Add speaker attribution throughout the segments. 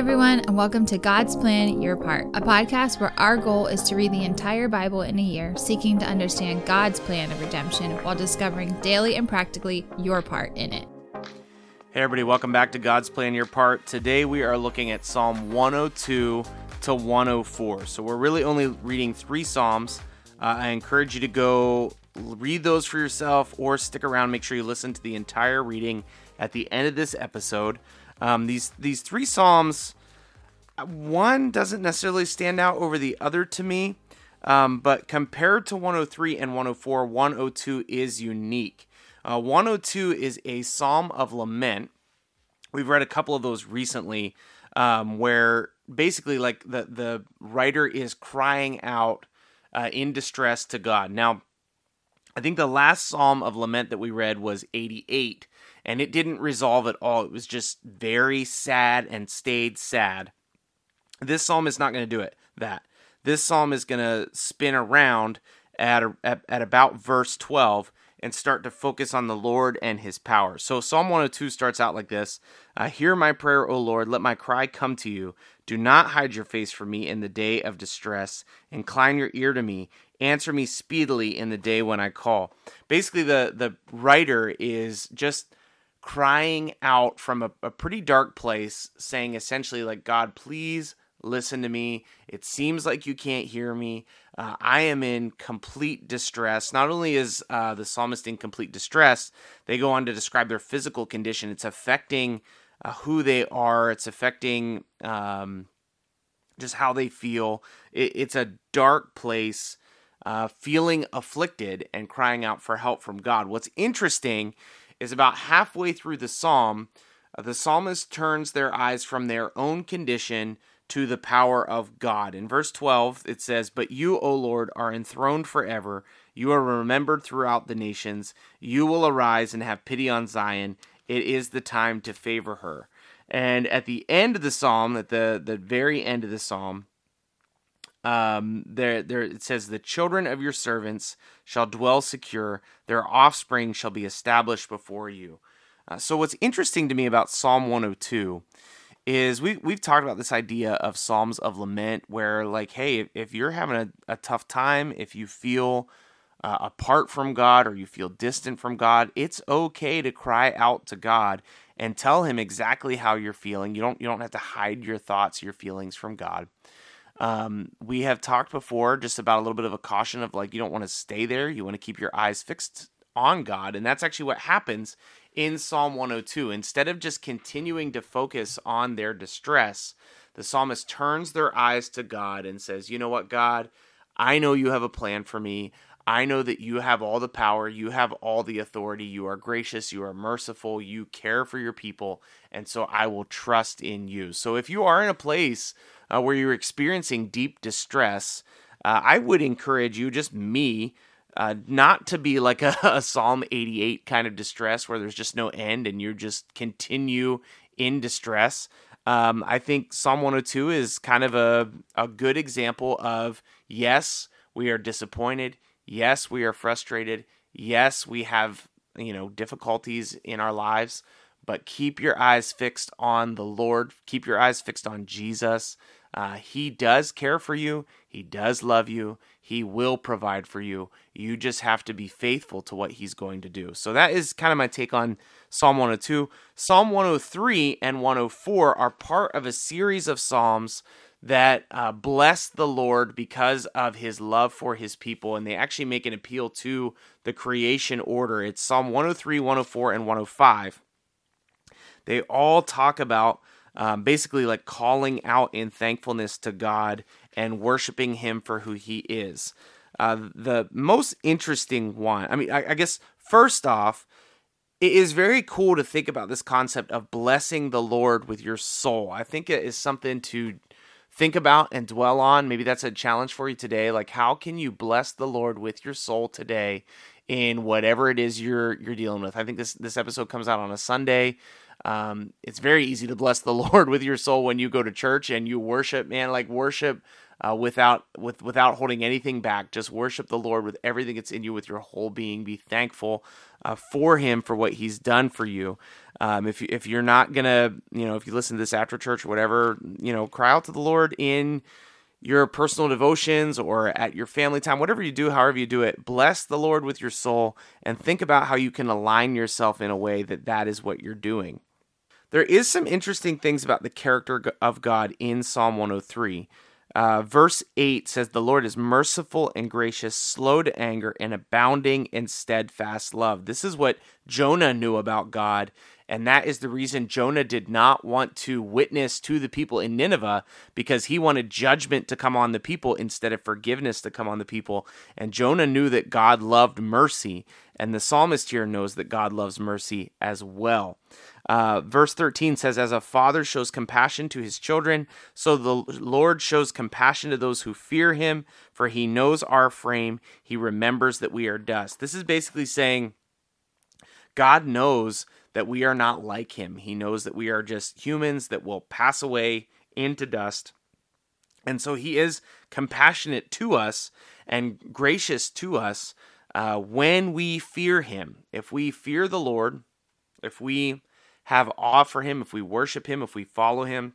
Speaker 1: everyone, and welcome to God's Plan Your Part, a podcast where our goal is to read the entire Bible in a year, seeking to understand God's plan of redemption while discovering daily and practically your part in it.
Speaker 2: Hey, everybody, welcome back to God's Plan Your Part. Today we are looking at Psalm 102 to 104. So we're really only reading three Psalms. Uh, I encourage you to go read those for yourself or stick around. Make sure you listen to the entire reading at the end of this episode. Um, these these three psalms, one doesn't necessarily stand out over the other to me, um, but compared to 103 and 104, 102 is unique. Uh, 102 is a psalm of lament. We've read a couple of those recently, um, where basically like the the writer is crying out uh, in distress to God. Now, I think the last psalm of lament that we read was 88 and it didn't resolve at all. It was just very sad and stayed sad. This psalm is not going to do it. That this psalm is going to spin around at, a, at at about verse 12 and start to focus on the Lord and his power. So Psalm 102 starts out like this uh, Hear my prayer, O Lord, let my cry come to you. Do not hide your face from me in the day of distress. Incline your ear to me. Answer me speedily in the day when I call. Basically, the, the writer is just crying out from a, a pretty dark place, saying essentially, like, God, please listen to me. It seems like you can't hear me. Uh, I am in complete distress. Not only is uh, the psalmist in complete distress, they go on to describe their physical condition. It's affecting uh, who they are, it's affecting um, just how they feel. It, it's a dark place. Uh, feeling afflicted and crying out for help from God. What's interesting is about halfway through the psalm, uh, the psalmist turns their eyes from their own condition to the power of God. In verse 12, it says, But you, O Lord, are enthroned forever. You are remembered throughout the nations. You will arise and have pity on Zion. It is the time to favor her. And at the end of the psalm, at the, the very end of the psalm, um, there, there it says, "The children of your servants shall dwell secure; their offspring shall be established before you." Uh, so, what's interesting to me about Psalm 102 is we we've talked about this idea of psalms of lament, where like, hey, if, if you're having a, a, tough time, if you feel uh, apart from God or you feel distant from God, it's okay to cry out to God and tell Him exactly how you're feeling. You don't you don't have to hide your thoughts, your feelings from God. Um, we have talked before just about a little bit of a caution of like you don't want to stay there. You want to keep your eyes fixed on God, and that's actually what happens in Psalm 102. Instead of just continuing to focus on their distress, the psalmist turns their eyes to God and says, "You know what, God? I know you have a plan for me. I know that you have all the power, you have all the authority, you are gracious, you are merciful, you care for your people, and so I will trust in you. So if you are in a place uh, where you're experiencing deep distress, uh, I would encourage you, just me, uh, not to be like a, a, Psalm 88 kind of distress where there's just no end and you just continue in distress. Um, I think Psalm 102 is kind of a, a good example of yes, we are disappointed. Yes, we are frustrated. Yes, we have, you know, difficulties in our lives, but keep your eyes fixed on the Lord. Keep your eyes fixed on Jesus. Uh, he does care for you. He does love you. He will provide for you. You just have to be faithful to what He's going to do. So that is kind of my take on Psalm 102. Psalm 103 and 104 are part of a series of Psalms that uh, bless the Lord because of his love for his people. And they actually make an appeal to the creation order. It's Psalm 103, 104, and 105. They all talk about um, basically like calling out in thankfulness to God and worshiping him for who he is. Uh, the most interesting one, I mean, I, I guess first off, it is very cool to think about this concept of blessing the Lord with your soul. I think it is something to think about and dwell on. Maybe that's a challenge for you today. Like, how can you bless the Lord with your soul today in whatever it is you're you're dealing with? I think this this episode comes out on a Sunday. Um, it's very easy to bless the Lord with your soul when you go to church and you worship, man. Like worship uh, without with without holding anything back. Just worship the Lord with everything that's in you, with your whole being. Be thankful uh, for Him for what He's done for you. Um, if you, if you're not gonna, you know, if you listen to this after church or whatever, you know, cry out to the Lord in your personal devotions or at your family time, whatever you do, however you do it, bless the Lord with your soul and think about how you can align yourself in a way that that is what you're doing. There is some interesting things about the character of God in Psalm 103. Uh, verse 8 says, The Lord is merciful and gracious, slow to anger, and abounding in steadfast love. This is what Jonah knew about God and that is the reason Jonah did not want to witness to the people in Nineveh because he wanted judgment to come on the people instead of forgiveness to come on the people. And Jonah knew that God loved mercy. And the psalmist here knows that God loves mercy as well. Uh, verse 13 says, As a father shows compassion to his children, so the Lord shows compassion to those who fear him, for he knows our frame. He remembers that we are dust. This is basically saying God knows that we are not like him. He knows that we are just humans that will pass away into dust. And so he is compassionate to us and gracious to us uh, when we fear him. If we fear the Lord, if we have awe for him, if we worship him, if we follow him,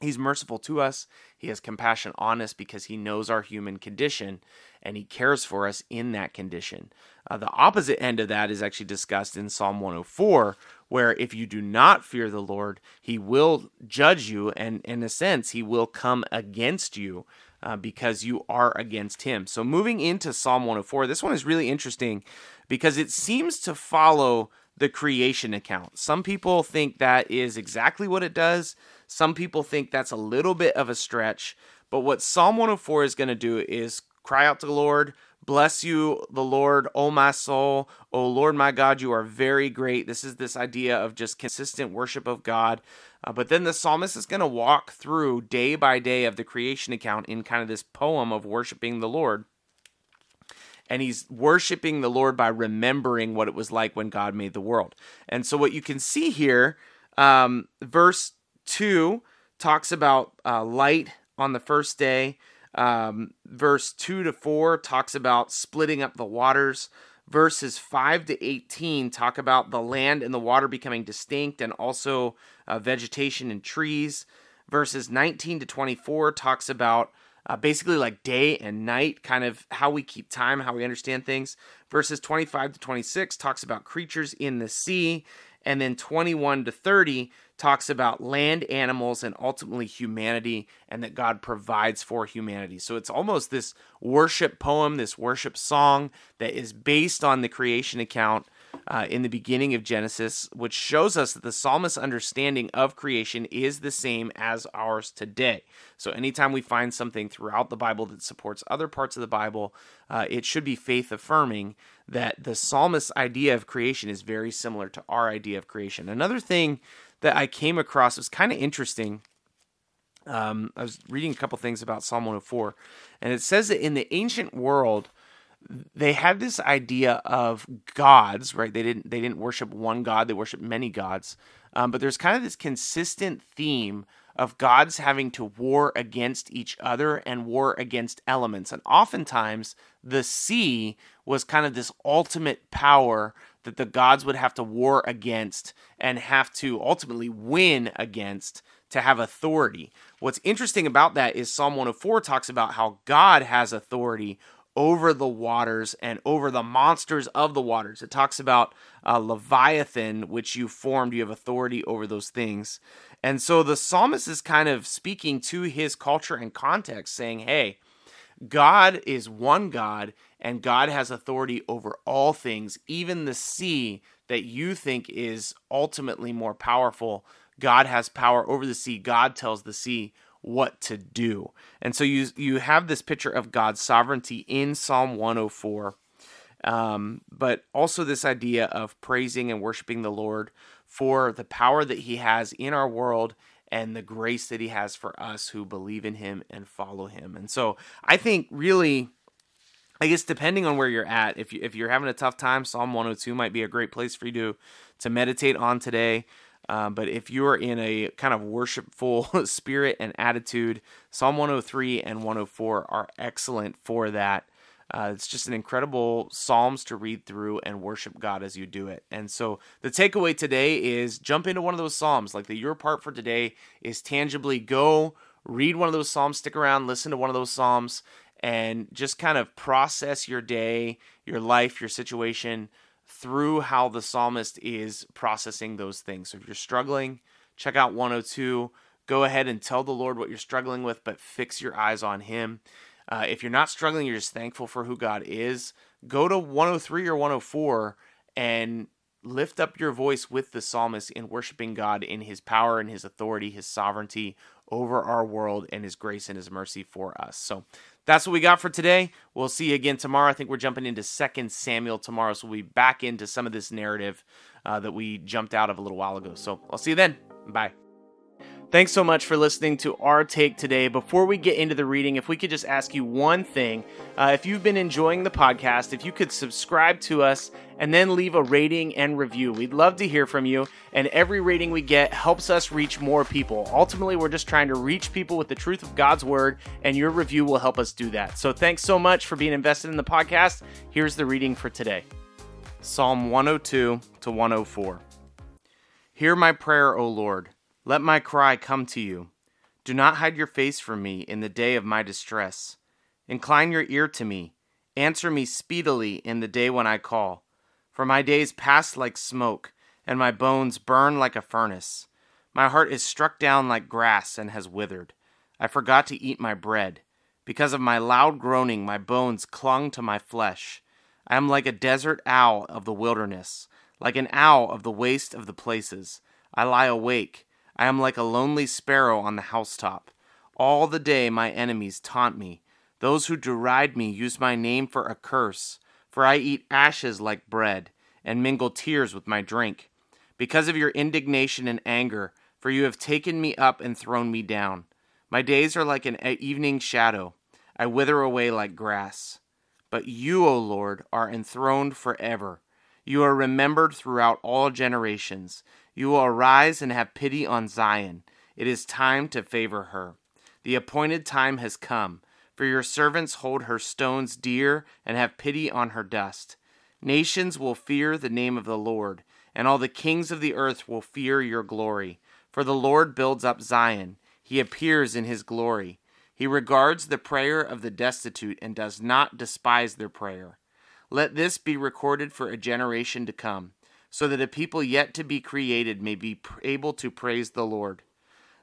Speaker 2: he's merciful to us. He has compassion on us because he knows our human condition and he cares for us in that condition. Uh, the opposite end of that is actually discussed in Psalm 104, where if you do not fear the Lord, he will judge you, and in a sense, he will come against you. Uh, because you are against him. So, moving into Psalm 104, this one is really interesting because it seems to follow the creation account. Some people think that is exactly what it does. Some people think that's a little bit of a stretch. But what Psalm 104 is going to do is cry out to the Lord, Bless you, the Lord, O my soul. O Lord my God, you are very great. This is this idea of just consistent worship of God. Uh, but then the psalmist is going to walk through day by day of the creation account in kind of this poem of worshiping the Lord. And he's worshiping the Lord by remembering what it was like when God made the world. And so, what you can see here, um, verse 2 talks about uh, light on the first day. Um, verse 2 to 4 talks about splitting up the waters. Verses 5 to 18 talk about the land and the water becoming distinct and also uh, vegetation and trees. Verses 19 to 24 talks about uh, basically like day and night, kind of how we keep time, how we understand things. Verses 25 to 26 talks about creatures in the sea. And then 21 to 30 talks about land animals and ultimately humanity and that God provides for humanity. So it's almost this worship poem, this worship song that is based on the creation account uh, in the beginning of Genesis, which shows us that the psalmist's understanding of creation is the same as ours today. So, anytime we find something throughout the Bible that supports other parts of the Bible, uh, it should be faith affirming that the psalmist's idea of creation is very similar to our idea of creation. Another thing that I came across was kind of interesting. Um, I was reading a couple things about Psalm 104, and it says that in the ancient world, they had this idea of gods, right? They didn't they didn't worship one god; they worshiped many gods. Um, but there's kind of this consistent theme of gods having to war against each other and war against elements, and oftentimes the sea was kind of this ultimate power that the gods would have to war against and have to ultimately win against to have authority. What's interesting about that is Psalm 104 talks about how God has authority over the waters and over the monsters of the waters. It talks about uh, Leviathan, which you formed, you have authority over those things. And so the psalmist is kind of speaking to his culture and context, saying, hey, God is one God, and God has authority over all things, even the sea that you think is ultimately more powerful. God has power over the sea. God tells the sea what to do. And so you you have this picture of God's sovereignty in Psalm 104. Um, but also this idea of praising and worshiping the Lord for the power that he has in our world and the grace that he has for us who believe in him and follow him. And so I think really I guess depending on where you're at, if you if you're having a tough time, Psalm 102 might be a great place for you to to meditate on today. Um, but if you're in a kind of worshipful spirit and attitude, Psalm 103 and 104 are excellent for that. Uh, it's just an incredible Psalms to read through and worship God as you do it. And so the takeaway today is jump into one of those Psalms. Like the your part for today is tangibly go read one of those Psalms, stick around, listen to one of those Psalms, and just kind of process your day, your life, your situation through how the psalmist is processing those things. So if you're struggling, check out 102. Go ahead and tell the Lord what you're struggling with, but fix your eyes on Him. Uh, if you're not struggling, you're just thankful for who God is, go to 103 or 104 and lift up your voice with the psalmist in worshiping God in his power and his authority, his sovereignty over our world, and his grace and his mercy for us. So that's what we got for today. We'll see you again tomorrow. I think we're jumping into Second Samuel tomorrow, so we'll be back into some of this narrative uh, that we jumped out of a little while ago. So I'll see you then. Bye. Thanks so much for listening to our take today. Before we get into the reading, if we could just ask you one thing. Uh, if you've been enjoying the podcast, if you could subscribe to us and then leave a rating and review. We'd love to hear from you, and every rating we get helps us reach more people. Ultimately, we're just trying to reach people with the truth of God's word, and your review will help us do that. So thanks so much for being invested in the podcast. Here's the reading for today Psalm 102 to 104. Hear my prayer, O Lord. Let my cry come to you. Do not hide your face from me in the day of my distress. Incline your ear to me. Answer me speedily in the day when I call. For my days pass like smoke, and my bones burn like a furnace. My heart is struck down like grass and has withered. I forgot to eat my bread. Because of my loud groaning, my bones clung to my flesh. I am like a desert owl of the wilderness, like an owl of the waste of the places. I lie awake I am like a lonely sparrow on the housetop. All the day my enemies taunt me. Those who deride me use my name for a curse, for I eat ashes like bread, and mingle tears with my drink. Because of your indignation and anger, for you have taken me up and thrown me down. My days are like an evening shadow. I wither away like grass. But you, O Lord, are enthroned forever. You are remembered throughout all generations. You will arise and have pity on Zion. It is time to favor her. The appointed time has come, for your servants hold her stones dear and have pity on her dust. Nations will fear the name of the Lord, and all the kings of the earth will fear your glory. For the Lord builds up Zion, he appears in his glory. He regards the prayer of the destitute and does not despise their prayer. Let this be recorded for a generation to come so that a people yet to be created may be able to praise the Lord.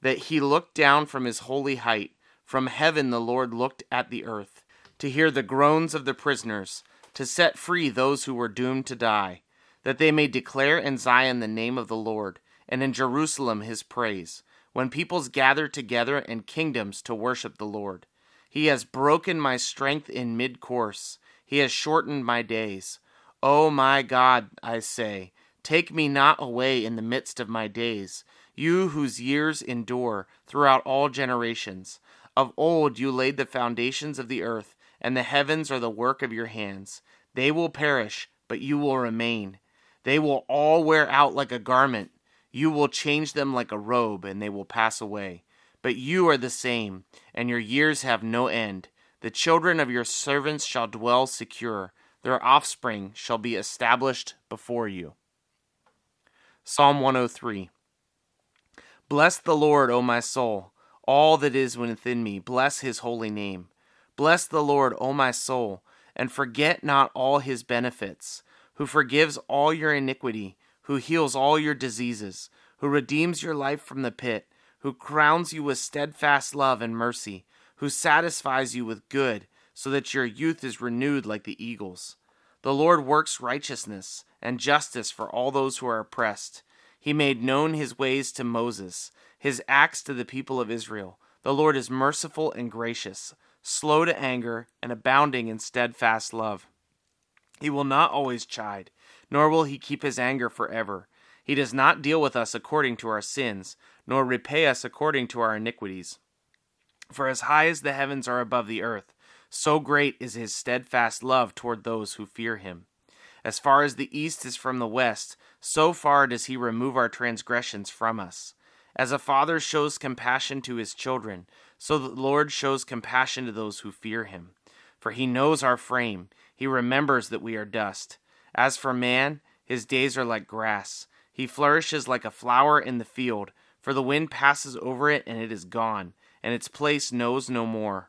Speaker 2: That he looked down from his holy height. From heaven the Lord looked at the earth, to hear the groans of the prisoners, to set free those who were doomed to die, that they may declare in Zion the name of the Lord, and in Jerusalem his praise, when peoples gather together and kingdoms to worship the Lord. He has broken my strength in mid course, he has shortened my days. O oh my God, I say, take me not away in the midst of my days, you whose years endure throughout all generations. Of old you laid the foundations of the earth, and the heavens are the work of your hands. They will perish, but you will remain. They will all wear out like a garment. You will change them like a robe, and they will pass away. But you are the same, and your years have no end. The children of your servants shall dwell secure their offspring shall be established before you. Psalm 103 Bless the Lord, O my soul, all that is within me, bless his holy name. Bless the Lord, O my soul, and forget not all his benefits, who forgives all your iniquity, who heals all your diseases, who redeems your life from the pit, who crowns you with steadfast love and mercy, who satisfies you with good so that your youth is renewed like the eagles. The Lord works righteousness and justice for all those who are oppressed. He made known his ways to Moses, his acts to the people of Israel. The Lord is merciful and gracious, slow to anger, and abounding in steadfast love. He will not always chide, nor will he keep his anger forever. He does not deal with us according to our sins, nor repay us according to our iniquities. For as high as the heavens are above the earth, so great is his steadfast love toward those who fear him. As far as the east is from the west, so far does he remove our transgressions from us. As a father shows compassion to his children, so the Lord shows compassion to those who fear him. for he knows our frame. He remembers that we are dust. As for man, his days are like grass. He flourishes like a flower in the field, for the wind passes over it and it is gone, and its place knows no more.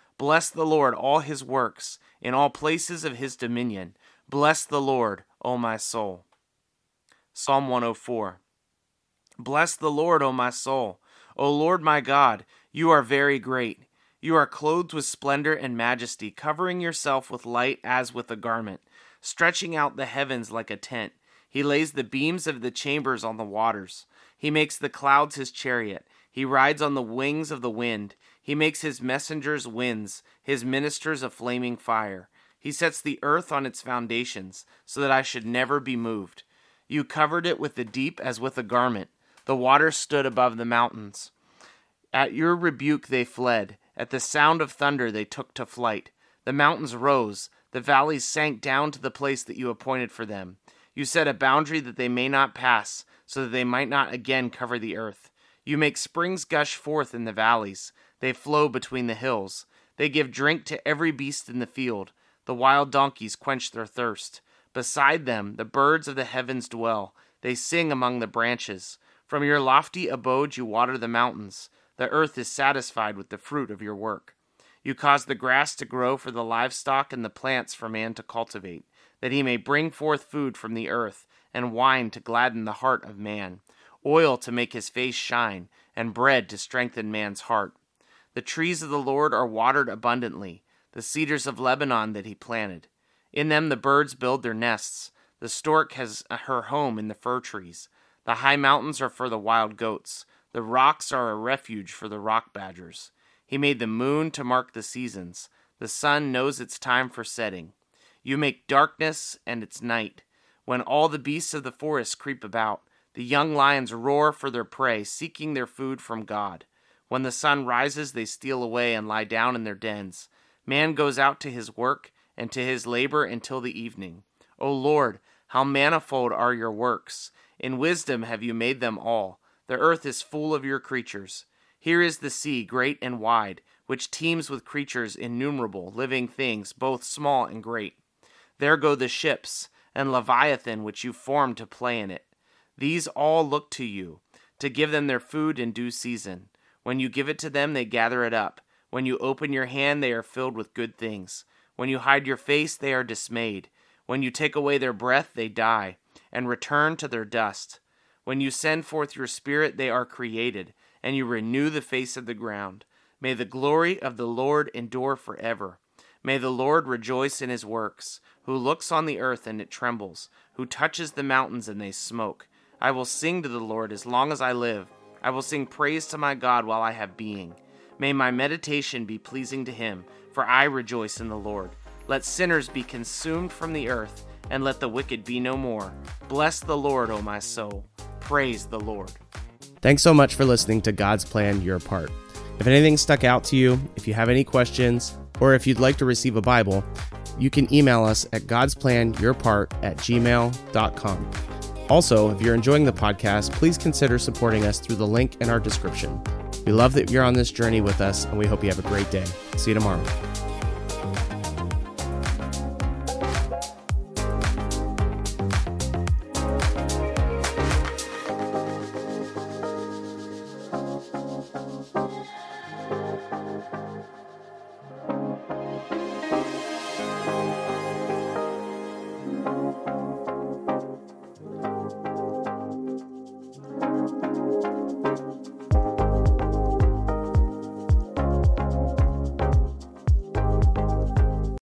Speaker 2: Bless the Lord, all his works, in all places of his dominion. Bless the Lord, O my soul. Psalm 104 Bless the Lord, O my soul. O Lord my God, you are very great. You are clothed with splendor and majesty, covering yourself with light as with a garment, stretching out the heavens like a tent. He lays the beams of the chambers on the waters. He makes the clouds his chariot. He rides on the wings of the wind. He makes his messengers winds, his ministers a flaming fire. He sets the earth on its foundations, so that I should never be moved. You covered it with the deep as with a garment. The waters stood above the mountains. At your rebuke they fled. At the sound of thunder they took to flight. The mountains rose, the valleys sank down to the place that you appointed for them. You set a boundary that they may not pass, so that they might not again cover the earth. You make springs gush forth in the valleys, they flow between the hills. They give drink to every beast in the field. The wild donkeys quench their thirst. Beside them, the birds of the heavens dwell. They sing among the branches. From your lofty abode, you water the mountains. The earth is satisfied with the fruit of your work. You cause the grass to grow for the livestock and the plants for man to cultivate, that he may bring forth food from the earth, and wine to gladden the heart of man, oil to make his face shine, and bread to strengthen man's heart. The trees of the Lord are watered abundantly, the cedars of Lebanon that he planted. In them the birds build their nests. The stork has her home in the fir trees. The high mountains are for the wild goats. The rocks are a refuge for the rock badgers. He made the moon to mark the seasons. The sun knows its time for setting. You make darkness and its night. When all the beasts of the forest creep about, the young lions roar for their prey, seeking their food from God. When the sun rises, they steal away and lie down in their dens. Man goes out to his work and to his labor until the evening. O Lord, how manifold are your works! In wisdom have you made them all. The earth is full of your creatures. Here is the sea, great and wide, which teems with creatures innumerable, living things, both small and great. There go the ships, and Leviathan, which you formed to play in it. These all look to you, to give them their food in due season. When you give it to them, they gather it up. When you open your hand, they are filled with good things. When you hide your face, they are dismayed. When you take away their breath, they die, and return to their dust. When you send forth your Spirit, they are created, and you renew the face of the ground. May the glory of the Lord endure forever. May the Lord rejoice in his works, who looks on the earth and it trembles, who touches the mountains and they smoke. I will sing to the Lord as long as I live. I will sing praise to my God while I have being. May my meditation be pleasing to him, for I rejoice in the Lord. Let sinners be consumed from the earth, and let the wicked be no more. Bless the Lord, O my soul. Praise the Lord.
Speaker 3: Thanks so much for listening to God's Plan Your Part. If anything stuck out to you, if you have any questions, or if you'd like to receive a Bible, you can email us at godsplanyourpart at gmail.com. Also, if you're enjoying the podcast, please consider supporting us through the link in our description. We love that you're on this journey with us, and we hope you have a great day. See you tomorrow.